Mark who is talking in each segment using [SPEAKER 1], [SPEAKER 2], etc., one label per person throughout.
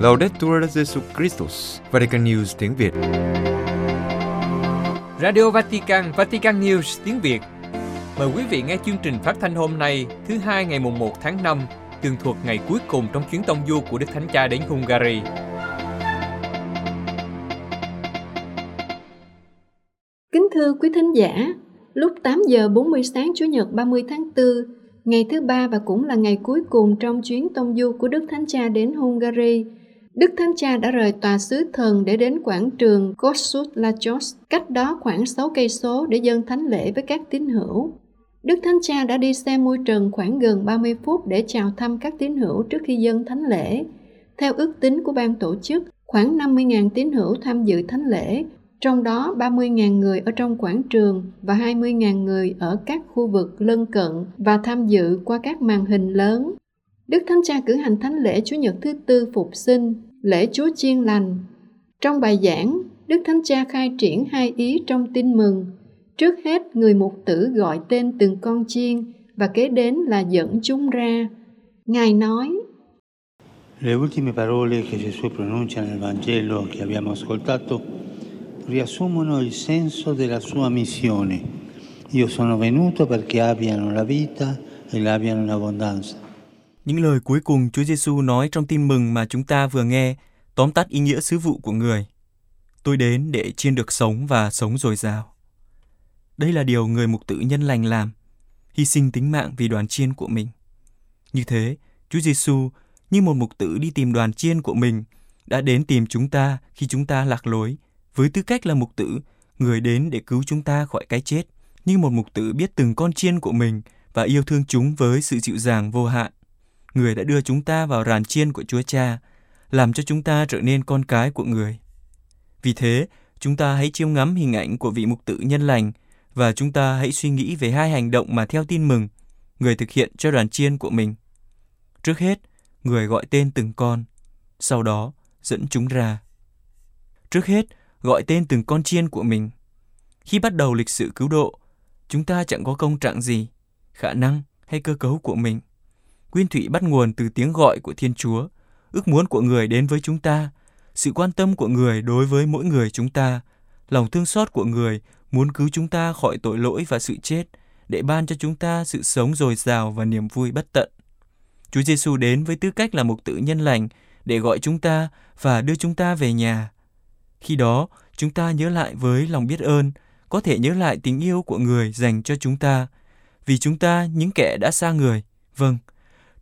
[SPEAKER 1] Laudetur Jesus Christus, Vatican News tiếng Việt.
[SPEAKER 2] Radio Vatican, Vatican News tiếng Việt. Mời quý vị nghe chương trình phát thanh hôm nay, thứ hai ngày mùng 1 tháng 5, tường thuật ngày cuối cùng trong chuyến tông du của Đức Thánh Cha đến Hungary.
[SPEAKER 3] Kính thưa quý thính giả, lúc 8 giờ 40 sáng Chủ nhật 30 tháng 4, ngày thứ ba và cũng là ngày cuối cùng trong chuyến tông du của Đức Thánh Cha đến Hungary, Đức Thánh Cha đã rời tòa sứ thần để đến quảng trường Kossuth Lajos, cách đó khoảng 6 cây số để dâng thánh lễ với các tín hữu. Đức Thánh Cha đã đi xe môi trần khoảng gần 30 phút để chào thăm các tín hữu trước khi dâng thánh lễ. Theo ước tính của ban tổ chức, khoảng 50.000 tín hữu tham dự thánh lễ, trong đó 30.000 người ở trong quảng trường và 20.000 người ở các khu vực lân cận và tham dự qua các màn hình lớn. Đức Thánh Cha cử hành thánh lễ Chúa Nhật thứ tư phục sinh, lễ Chúa Chiên Lành. Trong bài giảng, Đức Thánh Cha khai triển hai ý trong tin mừng. Trước hết, người mục tử gọi tên từng con chiên và kế đến là dẫn chúng ra. Ngài nói,
[SPEAKER 4] Le ultime parole che Gesù pronuncia nel Vangelo che abbiamo ascoltato riassumono il senso della sua missione. Io sono venuto perché abbiano la vita e l'abbiano in abbondanza.
[SPEAKER 5] Những lời cuối cùng Chúa Giêsu nói trong tin mừng mà chúng ta vừa nghe tóm tắt ý nghĩa sứ vụ của người. Tôi đến để chiên được sống và sống dồi dào. Đây là điều người mục tử nhân lành làm, hy sinh tính mạng vì đoàn chiên của mình. Như thế, Chúa Giêsu như một mục tử đi tìm đoàn chiên của mình đã đến tìm chúng ta khi chúng ta lạc lối với tư cách là mục tử, người đến để cứu chúng ta khỏi cái chết, như một mục tử biết từng con chiên của mình và yêu thương chúng với sự dịu dàng vô hạn. Người đã đưa chúng ta vào ràn chiên của Chúa Cha, làm cho chúng ta trở nên con cái của người. Vì thế, chúng ta hãy chiêm ngắm hình ảnh của vị mục tử nhân lành và chúng ta hãy suy nghĩ về hai hành động mà theo tin mừng, người thực hiện cho đoàn chiên của mình. Trước hết, người gọi tên từng con, sau đó dẫn chúng ra. Trước hết, gọi tên từng con chiên của mình. Khi bắt đầu lịch sử cứu độ, chúng ta chẳng có công trạng gì, khả năng hay cơ cấu của mình. Quyên thủy bắt nguồn từ tiếng gọi của Thiên Chúa, ước muốn của người đến với chúng ta, sự quan tâm của người đối với mỗi người chúng ta, lòng thương xót của người muốn cứu chúng ta khỏi tội lỗi và sự chết, để ban cho chúng ta sự sống dồi dào và niềm vui bất tận. Chúa Giêsu đến với tư cách là một tự nhân lành để gọi chúng ta và đưa chúng ta về nhà. Khi đó, chúng ta nhớ lại với lòng biết ơn, có thể nhớ lại tình yêu của người dành cho chúng ta, vì chúng ta những kẻ đã xa người. Vâng,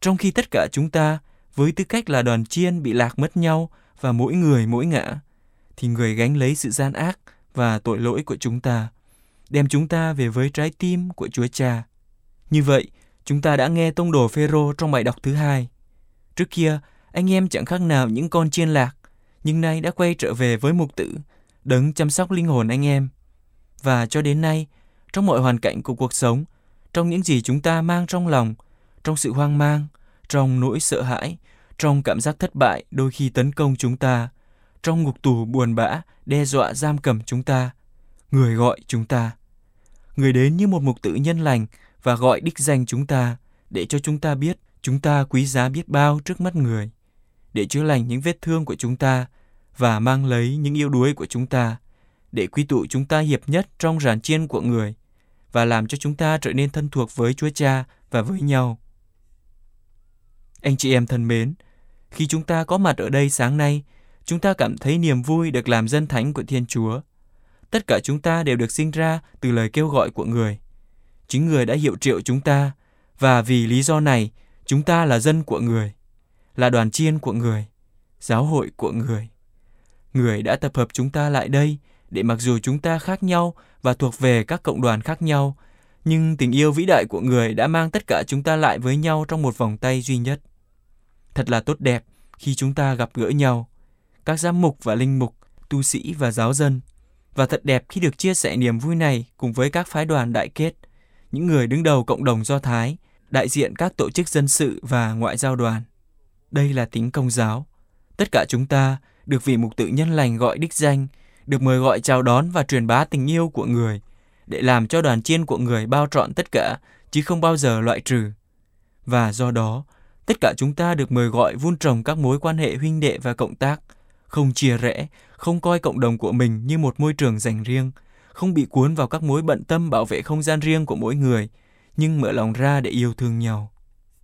[SPEAKER 5] trong khi tất cả chúng ta với tư cách là đoàn chiên bị lạc mất nhau và mỗi người mỗi ngã, thì người gánh lấy sự gian ác và tội lỗi của chúng ta, đem chúng ta về với trái tim của Chúa Cha. Như vậy, chúng ta đã nghe tông đồ Phêrô trong bài đọc thứ hai. Trước kia, anh em chẳng khác nào những con chiên lạc, nhưng nay đã quay trở về với mục tử, đấng chăm sóc linh hồn anh em. Và cho đến nay, trong mọi hoàn cảnh của cuộc sống, trong những gì chúng ta mang trong lòng, trong sự hoang mang, trong nỗi sợ hãi, trong cảm giác thất bại đôi khi tấn công chúng ta, trong ngục tù buồn bã đe dọa giam cầm chúng ta, người gọi chúng ta. Người đến như một mục tử nhân lành và gọi đích danh chúng ta để cho chúng ta biết chúng ta quý giá biết bao trước mắt người, để chữa lành những vết thương của chúng ta và mang lấy những yếu đuối của chúng ta, để quy tụ chúng ta hiệp nhất trong ràn chiên của người và làm cho chúng ta trở nên thân thuộc với Chúa Cha và với nhau. Anh chị em thân mến, khi chúng ta có mặt ở đây sáng nay, chúng ta cảm thấy niềm vui được làm dân thánh của Thiên Chúa. Tất cả chúng ta đều được sinh ra từ lời kêu gọi của người. Chính người đã hiệu triệu chúng ta, và vì lý do này, chúng ta là dân của người, là đoàn chiên của người, giáo hội của người. Người đã tập hợp chúng ta lại đây để mặc dù chúng ta khác nhau và thuộc về các cộng đoàn khác nhau, nhưng tình yêu vĩ đại của người đã mang tất cả chúng ta lại với nhau trong một vòng tay duy nhất. Thật là tốt đẹp khi chúng ta gặp gỡ nhau, các giám mục và linh mục, tu sĩ và giáo dân. Và thật đẹp khi được chia sẻ niềm vui này cùng với các phái đoàn đại kết, những người đứng đầu cộng đồng Do Thái, đại diện các tổ chức dân sự và ngoại giao đoàn. Đây là tính công giáo. Tất cả chúng ta được vị mục tự nhân lành gọi đích danh, được mời gọi chào đón và truyền bá tình yêu của người, để làm cho đoàn chiên của người bao trọn tất cả, chứ không bao giờ loại trừ. Và do đó, tất cả chúng ta được mời gọi vun trồng các mối quan hệ huynh đệ và cộng tác, không chia rẽ, không coi cộng đồng của mình như một môi trường dành riêng, không bị cuốn vào các mối bận tâm bảo vệ không gian riêng của mỗi người, nhưng mở lòng ra để yêu thương nhau.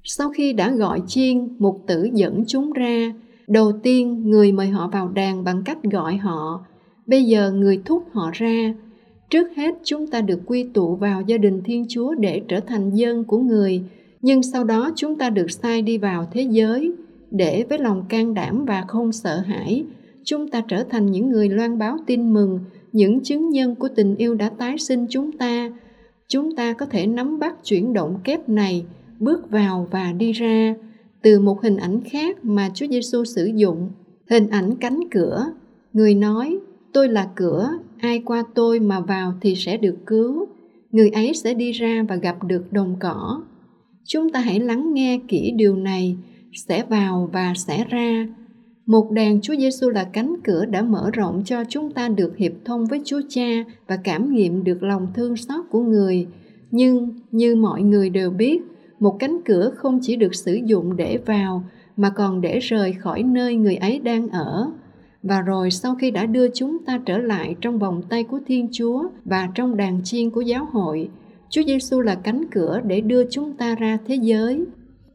[SPEAKER 3] Sau khi đã gọi chiên, mục tử dẫn chúng ra. Đầu tiên, người mời họ vào đàn bằng cách gọi họ. Bây giờ người thúc họ ra. Trước hết, chúng ta được quy tụ vào gia đình Thiên Chúa để trở thành dân của người. Nhưng sau đó chúng ta được sai đi vào thế giới để với lòng can đảm và không sợ hãi, chúng ta trở thành những người loan báo tin mừng, những chứng nhân của tình yêu đã tái sinh chúng ta. Chúng ta có thể nắm bắt chuyển động kép này bước vào và đi ra từ một hình ảnh khác mà Chúa Giêsu sử dụng, hình ảnh cánh cửa. Người nói, tôi là cửa, ai qua tôi mà vào thì sẽ được cứu. Người ấy sẽ đi ra và gặp được đồng cỏ. Chúng ta hãy lắng nghe kỹ điều này, sẽ vào và sẽ ra. Một đàn Chúa Giêsu là cánh cửa đã mở rộng cho chúng ta được hiệp thông với Chúa Cha và cảm nghiệm được lòng thương xót của người. Nhưng như mọi người đều biết, một cánh cửa không chỉ được sử dụng để vào mà còn để rời khỏi nơi người ấy đang ở và rồi sau khi đã đưa chúng ta trở lại trong vòng tay của Thiên Chúa và trong đàn chiên của giáo hội, Chúa Giêsu là cánh cửa để đưa chúng ta ra thế giới.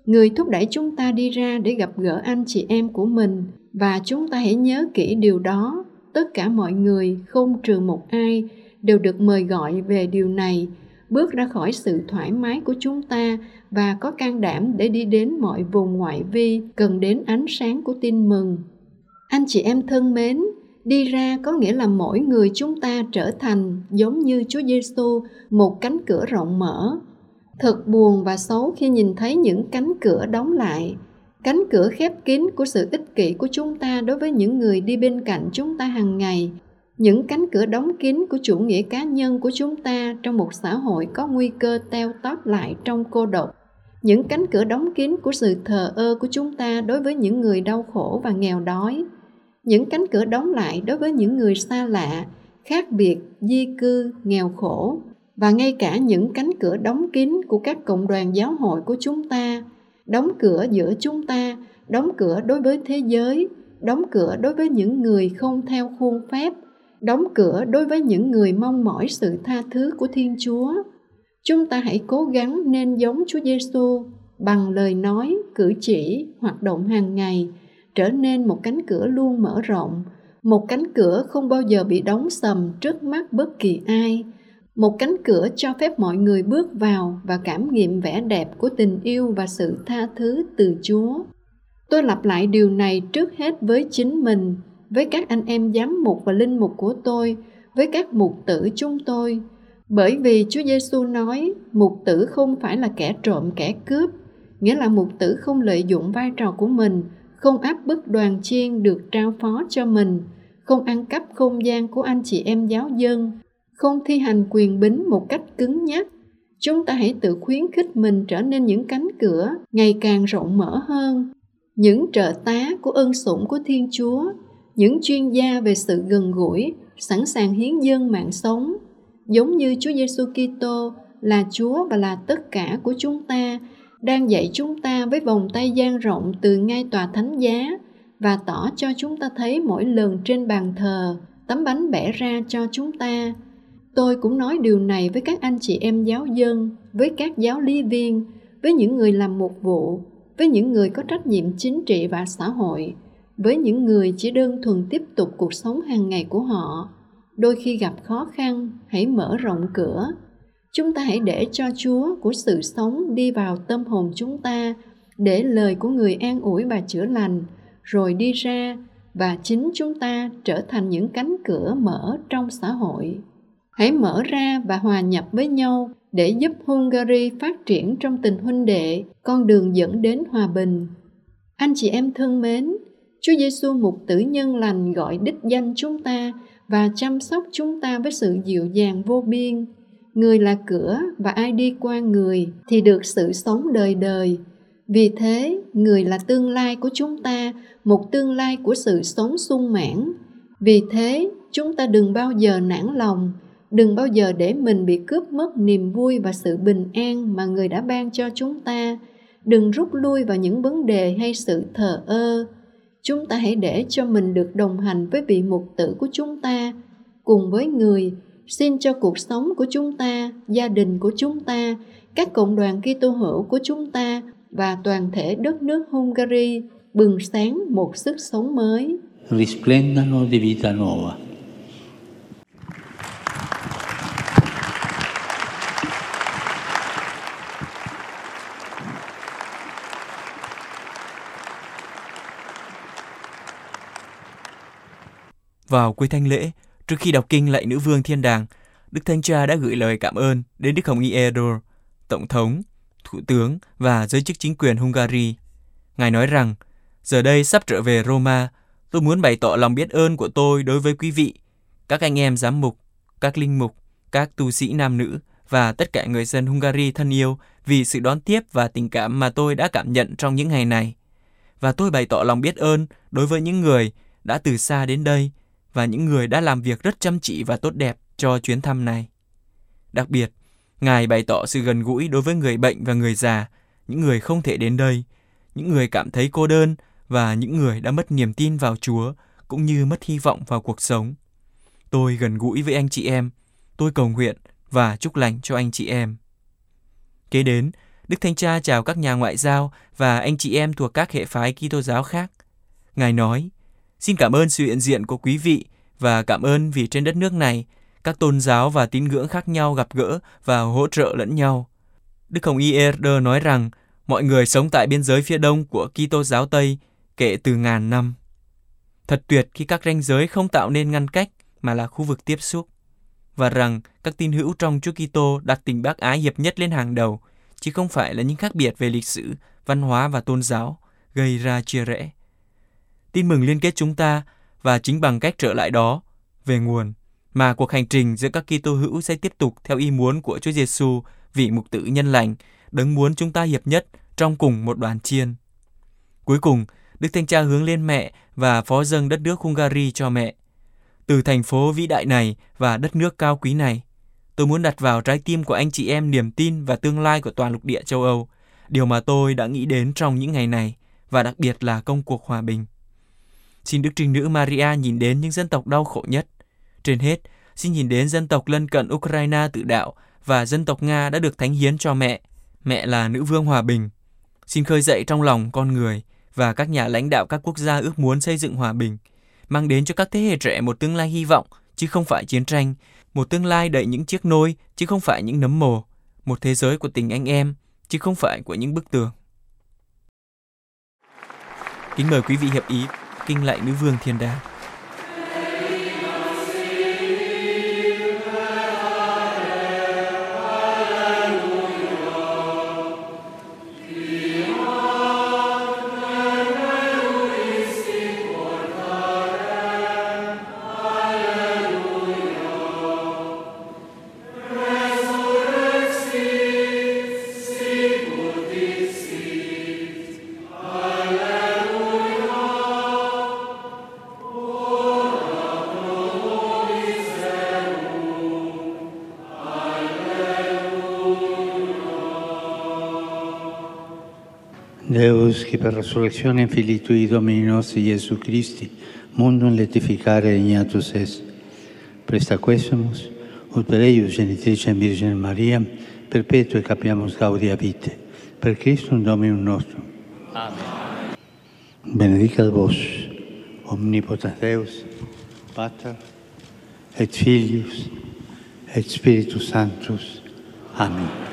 [SPEAKER 3] Người thúc đẩy chúng ta đi ra để gặp gỡ anh chị em của mình và chúng ta hãy nhớ kỹ điều đó. Tất cả mọi người, không trừ một ai, đều được mời gọi về điều này bước ra khỏi sự thoải mái của chúng ta và có can đảm để đi đến mọi vùng ngoại vi cần đến ánh sáng của tin mừng. Anh chị em thân mến, đi ra có nghĩa là mỗi người chúng ta trở thành giống như Chúa Giêsu, một cánh cửa rộng mở. Thật buồn và xấu khi nhìn thấy những cánh cửa đóng lại, cánh cửa khép kín của sự ích kỷ của chúng ta đối với những người đi bên cạnh chúng ta hàng ngày những cánh cửa đóng kín của chủ nghĩa cá nhân của chúng ta trong một xã hội có nguy cơ teo tóp lại trong cô độc những cánh cửa đóng kín của sự thờ ơ của chúng ta đối với những người đau khổ và nghèo đói những cánh cửa đóng lại đối với những người xa lạ, khác biệt, di cư, nghèo khổ và ngay cả những cánh cửa đóng kín của các cộng đoàn giáo hội của chúng ta, đóng cửa giữa chúng ta, đóng cửa đối với thế giới, đóng cửa đối với những người không theo khuôn phép, đóng cửa đối với những người mong mỏi sự tha thứ của Thiên Chúa. Chúng ta hãy cố gắng nên giống Chúa Giêsu bằng lời nói, cử chỉ, hoạt động hàng ngày, trở nên một cánh cửa luôn mở rộng, một cánh cửa không bao giờ bị đóng sầm trước mắt bất kỳ ai, một cánh cửa cho phép mọi người bước vào và cảm nghiệm vẻ đẹp của tình yêu và sự tha thứ từ Chúa. Tôi lặp lại điều này trước hết với chính mình với các anh em giám mục và linh mục của tôi, với các mục tử chúng tôi. Bởi vì Chúa Giêsu nói, mục tử không phải là kẻ trộm, kẻ cướp, nghĩa là mục tử không lợi dụng vai trò của mình, không áp bức đoàn chiên được trao phó cho mình, không ăn cắp không gian của anh chị em giáo dân, không thi hành quyền bính một cách cứng nhắc. Chúng ta hãy tự khuyến khích mình trở nên những cánh cửa ngày càng rộng mở hơn, những trợ tá của ân sủng của Thiên Chúa những chuyên gia về sự gần gũi, sẵn sàng hiến dâng mạng sống, giống như Chúa Giêsu Kitô là Chúa và là tất cả của chúng ta, đang dạy chúng ta với vòng tay dang rộng từ ngay tòa thánh giá và tỏ cho chúng ta thấy mỗi lần trên bàn thờ tấm bánh bẻ ra cho chúng ta. Tôi cũng nói điều này với các anh chị em giáo dân, với các giáo lý viên, với những người làm mục vụ, với những người có trách nhiệm chính trị và xã hội – với những người chỉ đơn thuần tiếp tục cuộc sống hàng ngày của họ đôi khi gặp khó khăn, hãy mở rộng cửa. Chúng ta hãy để cho chúa của sự sống đi vào tâm hồn chúng ta, để lời của người an ủi và chữa lành, rồi đi ra và chính chúng ta trở thành những cánh cửa mở trong xã hội. Hãy mở ra và hòa nhập với nhau để giúp hungary phát triển trong tình huynh đệ, con đường dẫn đến hòa bình. Anh chị em thân mến, Chúa Giêsu mục tử nhân lành gọi đích danh chúng ta và chăm sóc chúng ta với sự dịu dàng vô biên. Người là cửa và ai đi qua người thì được sự sống đời đời. Vì thế, người là tương lai của chúng ta, một tương lai của sự sống sung mãn. Vì thế, chúng ta đừng bao giờ nản lòng, đừng bao giờ để mình bị cướp mất niềm vui và sự bình an mà người đã ban cho chúng ta đừng rút lui vào những vấn đề hay sự thờ ơ chúng ta hãy để cho mình được đồng hành với vị mục tử của chúng ta, cùng với người, xin cho cuộc sống của chúng ta, gia đình của chúng ta, các cộng đoàn Kitô hữu của chúng ta và toàn thể đất nước Hungary bừng sáng một sức sống mới.
[SPEAKER 4] Risplendano di vita nuova.
[SPEAKER 5] Vào cuối thanh lễ, trước khi đọc kinh lạy nữ vương thiên đàng, Đức Thánh Cha đã gửi lời cảm ơn đến Đức Hồng Y Edor, Tổng thống, Thủ tướng và giới chức chính quyền Hungary. Ngài nói rằng, giờ đây sắp trở về Roma, tôi muốn bày tỏ lòng biết ơn của tôi đối với quý vị, các anh em giám mục, các linh mục, các tu sĩ nam nữ và tất cả người dân Hungary thân yêu vì sự đón tiếp và tình cảm mà tôi đã cảm nhận trong những ngày này. Và tôi bày tỏ lòng biết ơn đối với những người đã từ xa đến đây và những người đã làm việc rất chăm chỉ và tốt đẹp cho chuyến thăm này. Đặc biệt, Ngài bày tỏ sự gần gũi đối với người bệnh và người già, những người không thể đến đây, những người cảm thấy cô đơn và những người đã mất niềm tin vào Chúa cũng như mất hy vọng vào cuộc sống. Tôi gần gũi với anh chị em, tôi cầu nguyện và chúc lành cho anh chị em. Kế đến, Đức Thánh Cha chào các nhà ngoại giao và anh chị em thuộc các hệ phái Kitô giáo khác. Ngài nói: Xin cảm ơn sự hiện diện của quý vị và cảm ơn vì trên đất nước này, các tôn giáo và tín ngưỡng khác nhau gặp gỡ và hỗ trợ lẫn nhau. Đức Hồng Y Erder nói rằng mọi người sống tại biên giới phía đông của Kitô giáo Tây kể từ ngàn năm. Thật tuyệt khi các ranh giới không tạo nên ngăn cách mà là khu vực tiếp xúc và rằng các tín hữu trong Chúa Kitô đặt tình bác ái hiệp nhất lên hàng đầu, chứ không phải là những khác biệt về lịch sử, văn hóa và tôn giáo gây ra chia rẽ. Tin mừng liên kết chúng ta và chính bằng cách trở lại đó về nguồn mà cuộc hành trình giữa các Kitô hữu sẽ tiếp tục theo ý muốn của Chúa Giêsu, vị mục tử nhân lành, đấng muốn chúng ta hiệp nhất trong cùng một đoàn chiên. Cuối cùng, Đức Thánh Cha hướng lên mẹ và phó dâng đất nước Hungary cho mẹ. Từ thành phố vĩ đại này và đất nước cao quý này, tôi muốn đặt vào trái tim của anh chị em niềm tin và tương lai của toàn lục địa châu Âu, điều mà tôi đã nghĩ đến trong những ngày này, và đặc biệt là công cuộc hòa bình. Xin Đức Trinh Nữ Maria nhìn đến những dân tộc đau khổ nhất. Trên hết, xin nhìn đến dân tộc lân cận Ukraine tự đạo và dân tộc Nga đã được thánh hiến cho mẹ. Mẹ là nữ vương hòa bình. Xin khơi dậy trong lòng con người và các nhà lãnh đạo các quốc gia ước muốn xây dựng hòa bình, mang đến cho các thế hệ trẻ một tương lai hy vọng, chứ không phải chiến tranh, một tương lai đầy những chiếc nôi, chứ không phải những nấm mồ, một thế giới của tình anh em, chứ không phải của những bức tường. Kính mời quý vị hiệp ý kinh lạy nữ vương thiên đàng.
[SPEAKER 4] Deus, che per resurrezione Filii Tui Domini nostri Gesù Christi, mundum letificare regnatus est, presta quesumus, ut per genitrice Virgine Maria, perpetue capiamus gaudia vite, per Christum Dominum nostrum. Amen. Benedicat vos, omnipotens Deus, Pater, et Filius, et Spiritus Sanctus. Amen.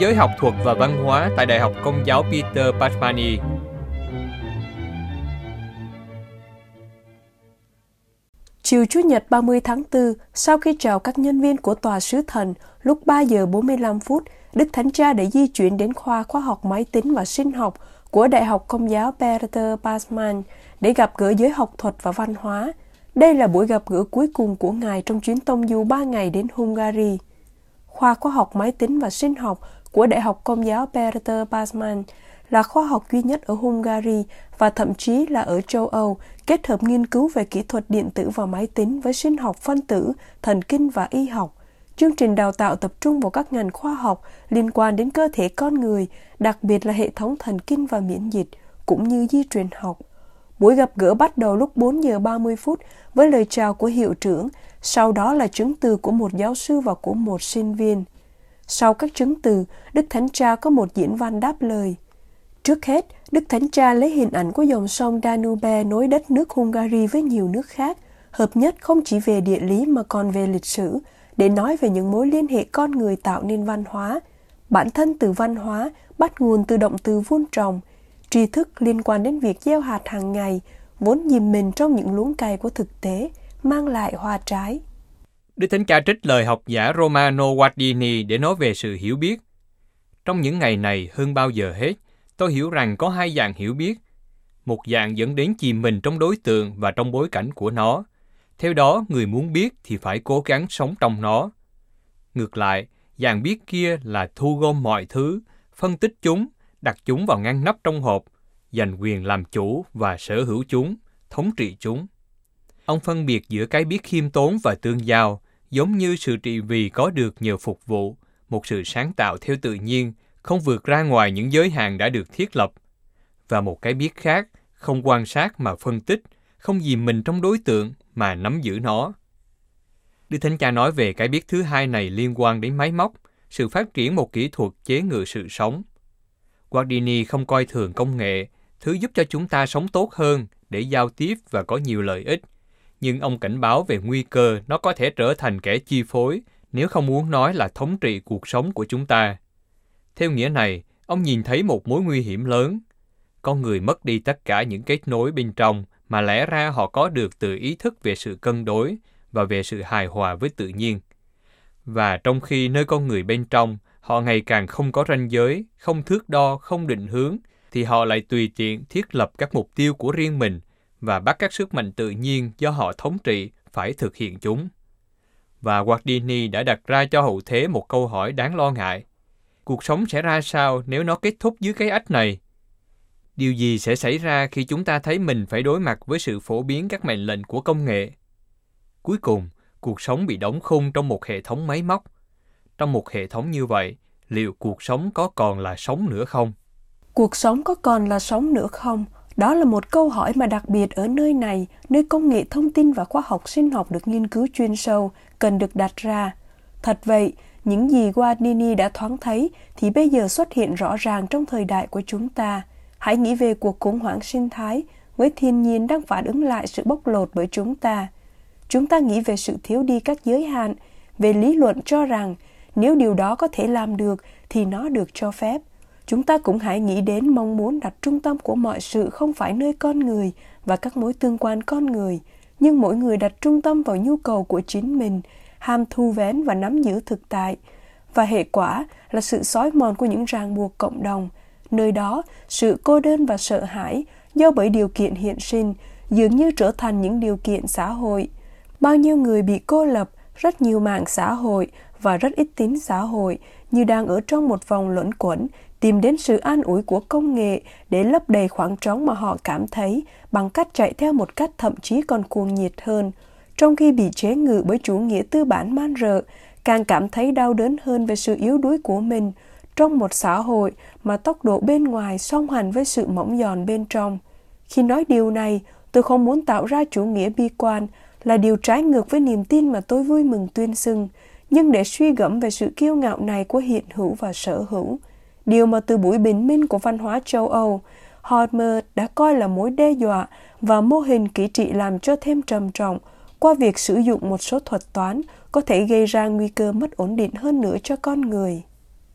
[SPEAKER 2] Giới học thuật và văn hóa tại Đại học Công giáo Peter Pashmani.
[SPEAKER 6] Chiều Chủ nhật 30 tháng 4, sau khi chào các nhân viên của tòa sứ thần, lúc 3 giờ 45 phút, Đức Thánh Cha đã di chuyển đến khoa khoa học máy tính và sinh học của Đại học Công giáo Peter Basman để gặp gỡ giới học thuật và văn hóa. Đây là buổi gặp gỡ cuối cùng của Ngài trong chuyến tông du 3 ngày đến Hungary. Khoa khoa học máy tính và sinh học của Đại học Công giáo Peter Basman là khoa học duy nhất ở Hungary và thậm chí là ở châu Âu kết hợp nghiên cứu về kỹ thuật điện tử và máy tính với sinh học phân tử, thần kinh và y học. Chương trình đào tạo tập trung vào các ngành khoa học liên quan đến cơ thể con người, đặc biệt là hệ thống thần kinh và miễn dịch, cũng như di truyền học. Buổi gặp gỡ bắt đầu lúc 4 giờ 30 phút với lời chào của hiệu trưởng, sau đó là chứng từ của một giáo sư và của một sinh viên. Sau các chứng từ, Đức Thánh Cha có một diễn văn đáp lời. Trước hết, Đức Thánh Cha lấy hình ảnh của dòng sông Danube nối đất nước Hungary với nhiều nước khác, hợp nhất không chỉ về địa lý mà còn về lịch sử, để nói về những mối liên hệ con người tạo nên văn hóa. Bản thân từ văn hóa bắt nguồn từ động từ vun trồng, tri thức liên quan đến việc gieo hạt hàng ngày, vốn dìm mình trong những luống cày của thực tế, mang lại hoa trái.
[SPEAKER 2] Đức Thánh Cha trích lời học giả Romano Guardini để nói về sự hiểu biết. Trong những ngày này hơn bao giờ hết, tôi hiểu rằng có hai dạng hiểu biết. Một dạng dẫn đến chìm mình trong đối tượng và trong bối cảnh của nó. Theo đó, người muốn biết thì phải cố gắng sống trong nó. Ngược lại, dạng biết kia là thu gom mọi thứ, phân tích chúng, đặt chúng vào ngăn nắp trong hộp, giành quyền làm chủ và sở hữu chúng, thống trị chúng. Ông phân biệt giữa cái biết khiêm tốn và tương giao, giống như sự trị vì có được nhờ phục vụ, một sự sáng tạo theo tự nhiên, không vượt ra ngoài những giới hạn đã được thiết lập. Và một cái biết khác, không quan sát mà phân tích, không dìm mình trong đối tượng mà nắm giữ nó. Đức Thánh Cha nói về cái biết thứ hai này liên quan đến máy móc, sự phát triển một kỹ thuật chế ngự sự sống. Guardini không coi thường công nghệ, thứ giúp cho chúng ta sống tốt hơn để giao tiếp và có nhiều lợi ích. Nhưng ông cảnh báo về nguy cơ nó có thể trở thành kẻ chi phối, nếu không muốn nói là thống trị cuộc sống của chúng ta. Theo nghĩa này, ông nhìn thấy một mối nguy hiểm lớn. Con người mất đi tất cả những kết nối bên trong mà lẽ ra họ có được từ ý thức về sự cân đối và về sự hài hòa với tự nhiên. Và trong khi nơi con người bên trong, họ ngày càng không có ranh giới, không thước đo, không định hướng, thì họ lại tùy tiện thiết lập các mục tiêu của riêng mình và bắt các sức mạnh tự nhiên do họ thống trị phải thực hiện chúng. Và Guardini đã đặt ra cho hậu thế một câu hỏi đáng lo ngại. Cuộc sống sẽ ra sao nếu nó kết thúc dưới cái ách này? Điều gì sẽ xảy ra khi chúng ta thấy mình phải đối mặt với sự phổ biến các mệnh lệnh của công nghệ? Cuối cùng, cuộc sống bị đóng khung trong một hệ thống máy móc. Trong một hệ thống như vậy, liệu cuộc sống có còn là sống nữa không?
[SPEAKER 6] Cuộc sống có còn là sống nữa không? Đó là một câu hỏi mà đặc biệt ở nơi này, nơi công nghệ thông tin và khoa học sinh học được nghiên cứu chuyên sâu, cần được đặt ra. Thật vậy, những gì Guardini đã thoáng thấy thì bây giờ xuất hiện rõ ràng trong thời đại của chúng ta. Hãy nghĩ về cuộc khủng hoảng sinh thái, với thiên nhiên đang phản ứng lại sự bóc lột bởi chúng ta. Chúng ta nghĩ về sự thiếu đi các giới hạn, về lý luận cho rằng nếu điều đó có thể làm được thì nó được cho phép. Chúng ta cũng hãy nghĩ đến mong muốn đặt trung tâm của mọi sự không phải nơi con người và các mối tương quan con người, nhưng mỗi người đặt trung tâm vào nhu cầu của chính mình, ham thu vén và nắm giữ thực tại. Và hệ quả là sự xói mòn của những ràng buộc cộng đồng. Nơi đó, sự cô đơn và sợ hãi do bởi điều kiện hiện sinh dường như trở thành những điều kiện xã hội. Bao nhiêu người bị cô lập, rất nhiều mạng xã hội và rất ít tín xã hội như đang ở trong một vòng luẩn quẩn tìm đến sự an ủi của công nghệ để lấp đầy khoảng trống mà họ cảm thấy bằng cách chạy theo một cách thậm chí còn cuồng nhiệt hơn, trong khi bị chế ngự bởi chủ nghĩa tư bản man rợ, càng cảm thấy đau đớn hơn về sự yếu đuối của mình trong một xã hội mà tốc độ bên ngoài song hành với sự mỏng giòn bên trong. Khi nói điều này, tôi không muốn tạo ra chủ nghĩa bi quan là điều trái ngược với niềm tin mà tôi vui mừng tuyên xưng, nhưng để suy gẫm về sự kiêu ngạo này của hiện hữu và sở hữu – điều mà từ buổi bình minh của văn hóa châu Âu, Hormer đã coi là mối đe dọa và mô hình kỹ trị làm cho thêm trầm trọng qua việc sử dụng một số thuật toán có thể gây ra nguy cơ mất ổn định hơn nữa cho con người.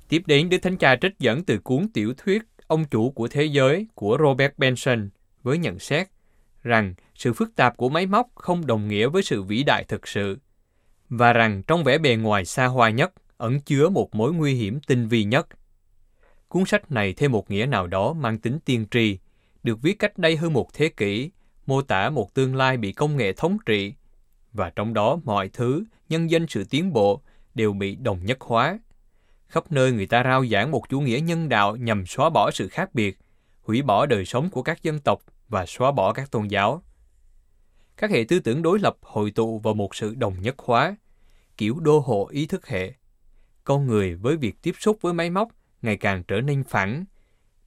[SPEAKER 2] Tiếp đến, Đức Thánh Cha trích dẫn từ cuốn tiểu thuyết Ông chủ của thế giới của Robert Benson với nhận xét rằng sự phức tạp của máy móc không đồng nghĩa với sự vĩ đại thực sự và rằng trong vẻ bề ngoài xa hoa nhất ẩn chứa một mối nguy hiểm tinh vi nhất Cuốn sách này thêm một nghĩa nào đó mang tính tiên tri, được viết cách đây hơn một thế kỷ, mô tả một tương lai bị công nghệ thống trị, và trong đó mọi thứ, nhân danh sự tiến bộ, đều bị đồng nhất hóa. Khắp nơi người ta rao giảng một chủ nghĩa nhân đạo nhằm xóa bỏ sự khác biệt, hủy bỏ đời sống của các dân tộc và xóa bỏ các tôn giáo. Các hệ tư tưởng đối lập hội tụ vào một sự đồng nhất hóa, kiểu đô hộ ý thức hệ. Con người với việc tiếp xúc với máy móc ngày càng trở nên phẳng,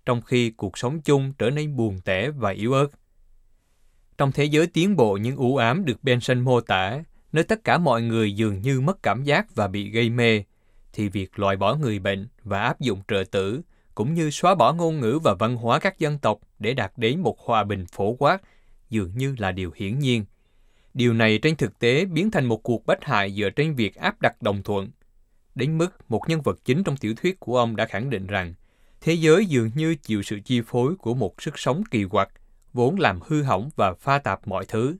[SPEAKER 2] trong khi cuộc sống chung trở nên buồn tẻ và yếu ớt. Trong thế giới tiến bộ nhưng u ám được Benson mô tả, nơi tất cả mọi người dường như mất cảm giác và bị gây mê, thì việc loại bỏ người bệnh và áp dụng trợ tử, cũng như xóa bỏ ngôn ngữ và văn hóa các dân tộc để đạt đến một hòa bình phổ quát, dường như là điều hiển nhiên. Điều này trên thực tế biến thành một cuộc bách hại dựa trên việc áp đặt đồng thuận. Đến mức một nhân vật chính trong tiểu thuyết của ông đã khẳng định rằng thế giới dường như chịu sự chi phối của một sức sống kỳ quặc, vốn làm hư hỏng và pha tạp mọi thứ.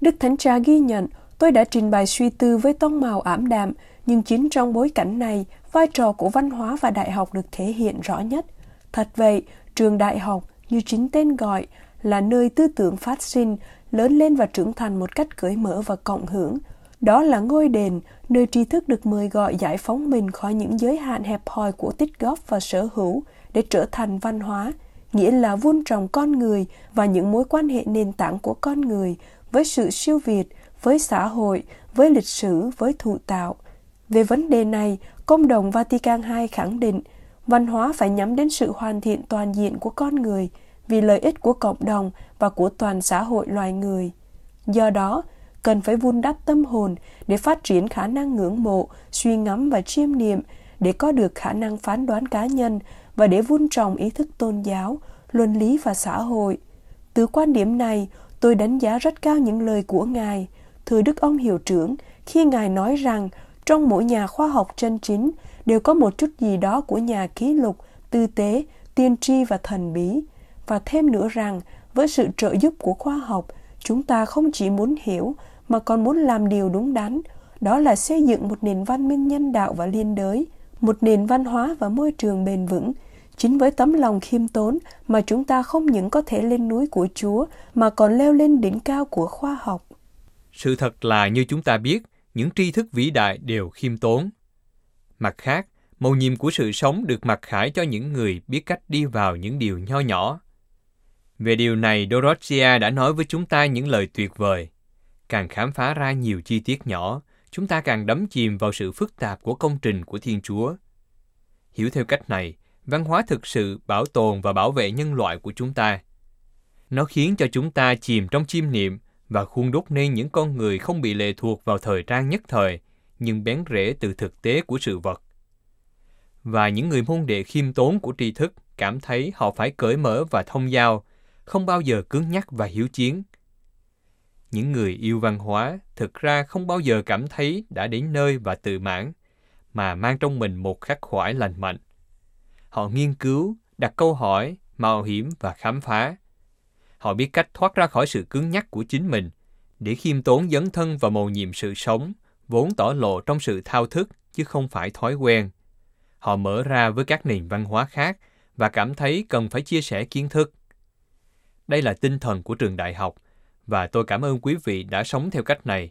[SPEAKER 6] Đức Thánh Cha ghi nhận, tôi đã trình bày suy tư với tông màu ảm đạm, nhưng chính trong bối cảnh này, vai trò của văn hóa và đại học được thể hiện rõ nhất. Thật vậy, trường đại học, như chính tên gọi, là nơi tư tưởng phát sinh, lớn lên và trưởng thành một cách cởi mở và cộng hưởng. Đó là ngôi đền, nơi tri thức được mời gọi giải phóng mình khỏi những giới hạn hẹp hòi của tích góp và sở hữu để trở thành văn hóa, nghĩa là vun trồng con người và những mối quan hệ nền tảng của con người với sự siêu việt, với xã hội, với lịch sử, với thụ tạo. Về vấn đề này, Công đồng Vatican II khẳng định văn hóa phải nhắm đến sự hoàn thiện toàn diện của con người vì lợi ích của cộng đồng và của toàn xã hội loài người. Do đó, cần phải vun đắp tâm hồn để phát triển khả năng ngưỡng mộ, suy ngẫm và chiêm niệm để có được khả năng phán đoán cá nhân và để vun trồng ý thức tôn giáo, luân lý và xã hội. Từ quan điểm này, tôi đánh giá rất cao những lời của Ngài, thưa Đức ông Hiệu trưởng, khi Ngài nói rằng trong mỗi nhà khoa học chân chính đều có một chút gì đó của nhà ký lục, tư tế, tiên tri và thần bí. Và thêm nữa rằng, với sự trợ giúp của khoa học, chúng ta không chỉ muốn hiểu mà còn muốn làm điều đúng đắn, đó là xây dựng một nền văn minh nhân đạo và liên đới, một nền văn hóa và môi trường bền vững. Chính với tấm lòng khiêm tốn mà chúng ta không những có thể lên núi của Chúa mà còn leo lên đỉnh cao của khoa học.
[SPEAKER 2] Sự thật là như chúng ta biết, những tri thức vĩ đại đều khiêm tốn. Mặt khác, mầu nhiệm của sự sống được mặc khải cho những người biết cách đi vào những điều nho nhỏ. Về điều này, Dorothea đã nói với chúng ta những lời tuyệt vời. Càng khám phá ra nhiều chi tiết nhỏ, chúng ta càng đắm chìm vào sự phức tạp của công trình của Thiên Chúa. Hiểu theo cách này, văn hóa thực sự bảo tồn và bảo vệ nhân loại của chúng ta. Nó khiến cho chúng ta chìm trong chiêm niệm và khuôn đúc nên những con người không bị lệ thuộc vào thời trang nhất thời, nhưng bén rễ từ thực tế của sự vật. Và những người môn đệ khiêm tốn của tri thức cảm thấy họ phải cởi mở và thông giao, không bao giờ cứng nhắc và hiếu chiến. Những người yêu văn hóa thực ra không bao giờ cảm thấy đã đến nơi và tự mãn, mà mang trong mình một khắc khoải lành mạnh. Họ nghiên cứu, đặt câu hỏi, mạo hiểm và khám phá. Họ biết cách thoát ra khỏi sự cứng nhắc của chính mình, để khiêm tốn dấn thân và mầu nhiệm sự sống, vốn tỏ lộ trong sự thao thức chứ không phải thói quen. Họ mở ra với các nền văn hóa khác và cảm thấy cần phải chia sẻ kiến thức. Đây là tinh thần của trường đại học và tôi cảm ơn quý vị đã sống theo cách này.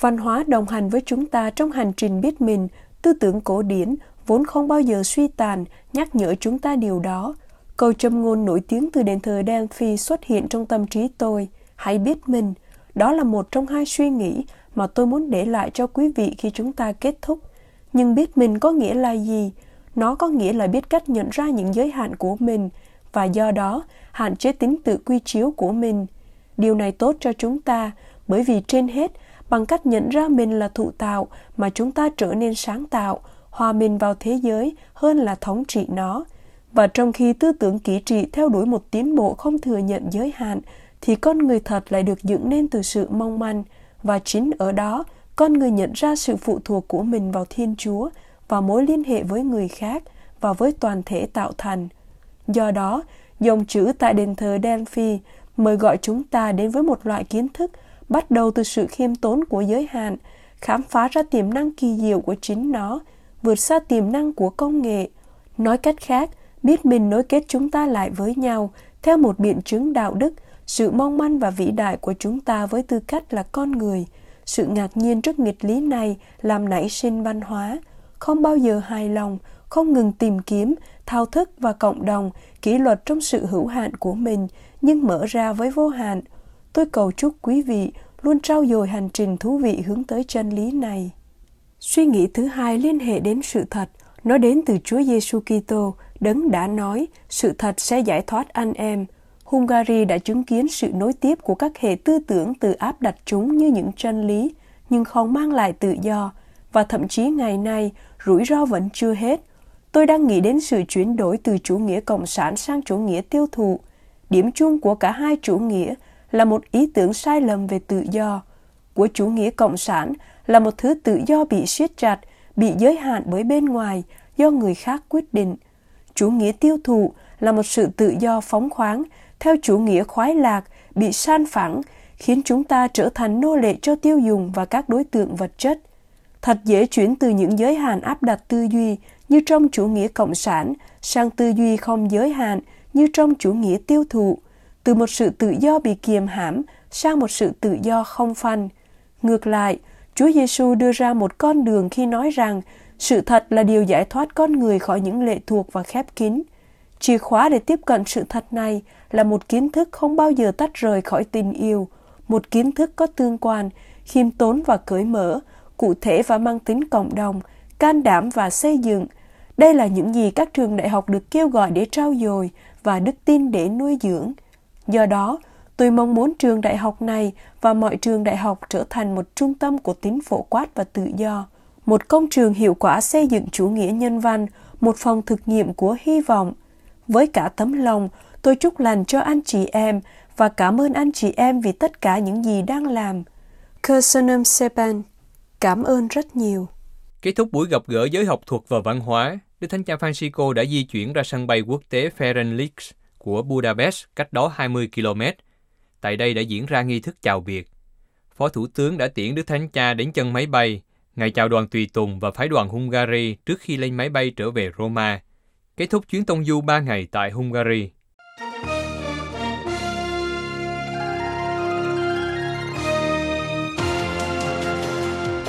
[SPEAKER 6] Văn hóa đồng hành với chúng ta trong hành trình biết mình, tư tưởng cổ điển vốn không bao giờ suy tàn, nhắc nhở chúng ta điều đó. Câu châm ngôn nổi tiếng từ đền thờ Delphi xuất hiện trong tâm trí tôi. Hãy biết mình. Đó là một trong hai suy nghĩ mà tôi muốn để lại cho quý vị khi chúng ta kết thúc. Nhưng biết mình có nghĩa là gì? Nó có nghĩa là biết cách nhận ra những giới hạn của mình và do đó hạn chế tính tự quy chiếu của mình. Điều này tốt cho chúng ta bởi vì trên hết, bằng cách nhận ra mình là thụ tạo mà chúng ta trở nên sáng tạo, hòa mình vào thế giới hơn là thống trị nó. Và trong khi tư tưởng kỹ trị theo đuổi một tiến bộ không thừa nhận giới hạn, thì con người thật lại được dựng nên từ sự mong manh. Và chính ở đó, con người nhận ra sự phụ thuộc của mình vào Thiên Chúa và mối liên hệ với người khác và với toàn thể tạo thành. Do đó, dòng chữ tại đền thờ Delphi mời gọi chúng ta đến với một loại kiến thức bắt đầu từ sự khiêm tốn của giới hạn, khám phá ra tiềm năng kỳ diệu của chính nó, vượt xa tiềm năng của công nghệ. Nói cách khác, biết mình nối kết chúng ta lại với nhau theo một biện chứng đạo đức, sự mong manh và vĩ đại của chúng ta với tư cách là con người. Sự ngạc nhiên trước nghịch lý này làm nảy sinh văn hóa, không bao giờ hài lòng, không ngừng tìm kiếm, thao thức và cộng đồng, kỷ luật trong sự hữu hạn của mình, nhưng mở ra với vô hạn. Tôi cầu chúc quý vị luôn trau dồi hành trình thú vị hướng tới chân lý này. Suy nghĩ thứ hai liên hệ đến sự thật, nó đến từ Chúa Giêsu Kitô, đấng đã nói sự thật sẽ giải thoát anh em. Hungary đã chứng kiến sự nối tiếp của các hệ tư tưởng từ áp đặt chúng như những chân lý, nhưng không mang lại tự do, và thậm chí ngày nay rủi ro vẫn chưa hết. Tôi đang nghĩ đến sự chuyển đổi từ chủ nghĩa cộng sản sang chủ nghĩa tiêu thụ. Điểm chung của cả hai chủ nghĩa là một ý tưởng sai lầm về tự do. Của chủ nghĩa cộng sản là một thứ tự do bị siết chặt, bị giới hạn bởi bên ngoài do người khác quyết định. Chủ nghĩa tiêu thụ là một sự tự do phóng khoáng theo chủ nghĩa khoái lạc bị san phẳng khiến chúng ta trở thành nô lệ cho tiêu dùng và các đối tượng vật chất. Thật dễ chuyển từ những giới hạn áp đặt tư duy như trong chủ nghĩa cộng sản sang tư duy không giới hạn như trong chủ nghĩa tiêu thụ, từ một sự tự do bị kiềm hãm sang một sự tự do không phanh. Ngược lại, Chúa Giêsu đưa ra một con đường khi nói rằng sự thật là điều giải thoát con người khỏi những lệ thuộc và khép kín. Chìa khóa để tiếp cận sự thật này là một kiến thức không bao giờ tách rời khỏi tình yêu, một kiến thức có tương quan, khiêm tốn và cởi mở, cụ thể và mang tính cộng đồng, can đảm và xây dựng. Đây là những gì các trường đại học được kêu gọi để trao dồi và đức tin để nuôi dưỡng. Do đó, tôi mong muốn trường đại học này và mọi trường đại học trở thành một trung tâm của tính phổ quát và tự do, một công trường hiệu quả xây dựng chủ nghĩa nhân văn, một phòng thực nghiệm của hy vọng. Với cả tấm lòng, tôi chúc lành cho anh chị em và cảm ơn anh chị em vì tất cả những gì đang làm. Kursanam Sepan Cảm ơn rất nhiều.
[SPEAKER 2] Kết thúc buổi gặp gỡ giới học thuật và văn hóa, Đức Thánh Cha Francisco đã di chuyển ra sân bay quốc tế Ferenc của Budapest cách đó 20 km. Tại đây đã diễn ra nghi thức chào biệt. Phó Thủ tướng đã tiễn Đức Thánh Cha đến chân máy bay, ngày chào đoàn tùy tùng và phái đoàn Hungary trước khi lên máy bay trở về Roma, kết thúc chuyến tông du 3 ngày tại Hungary.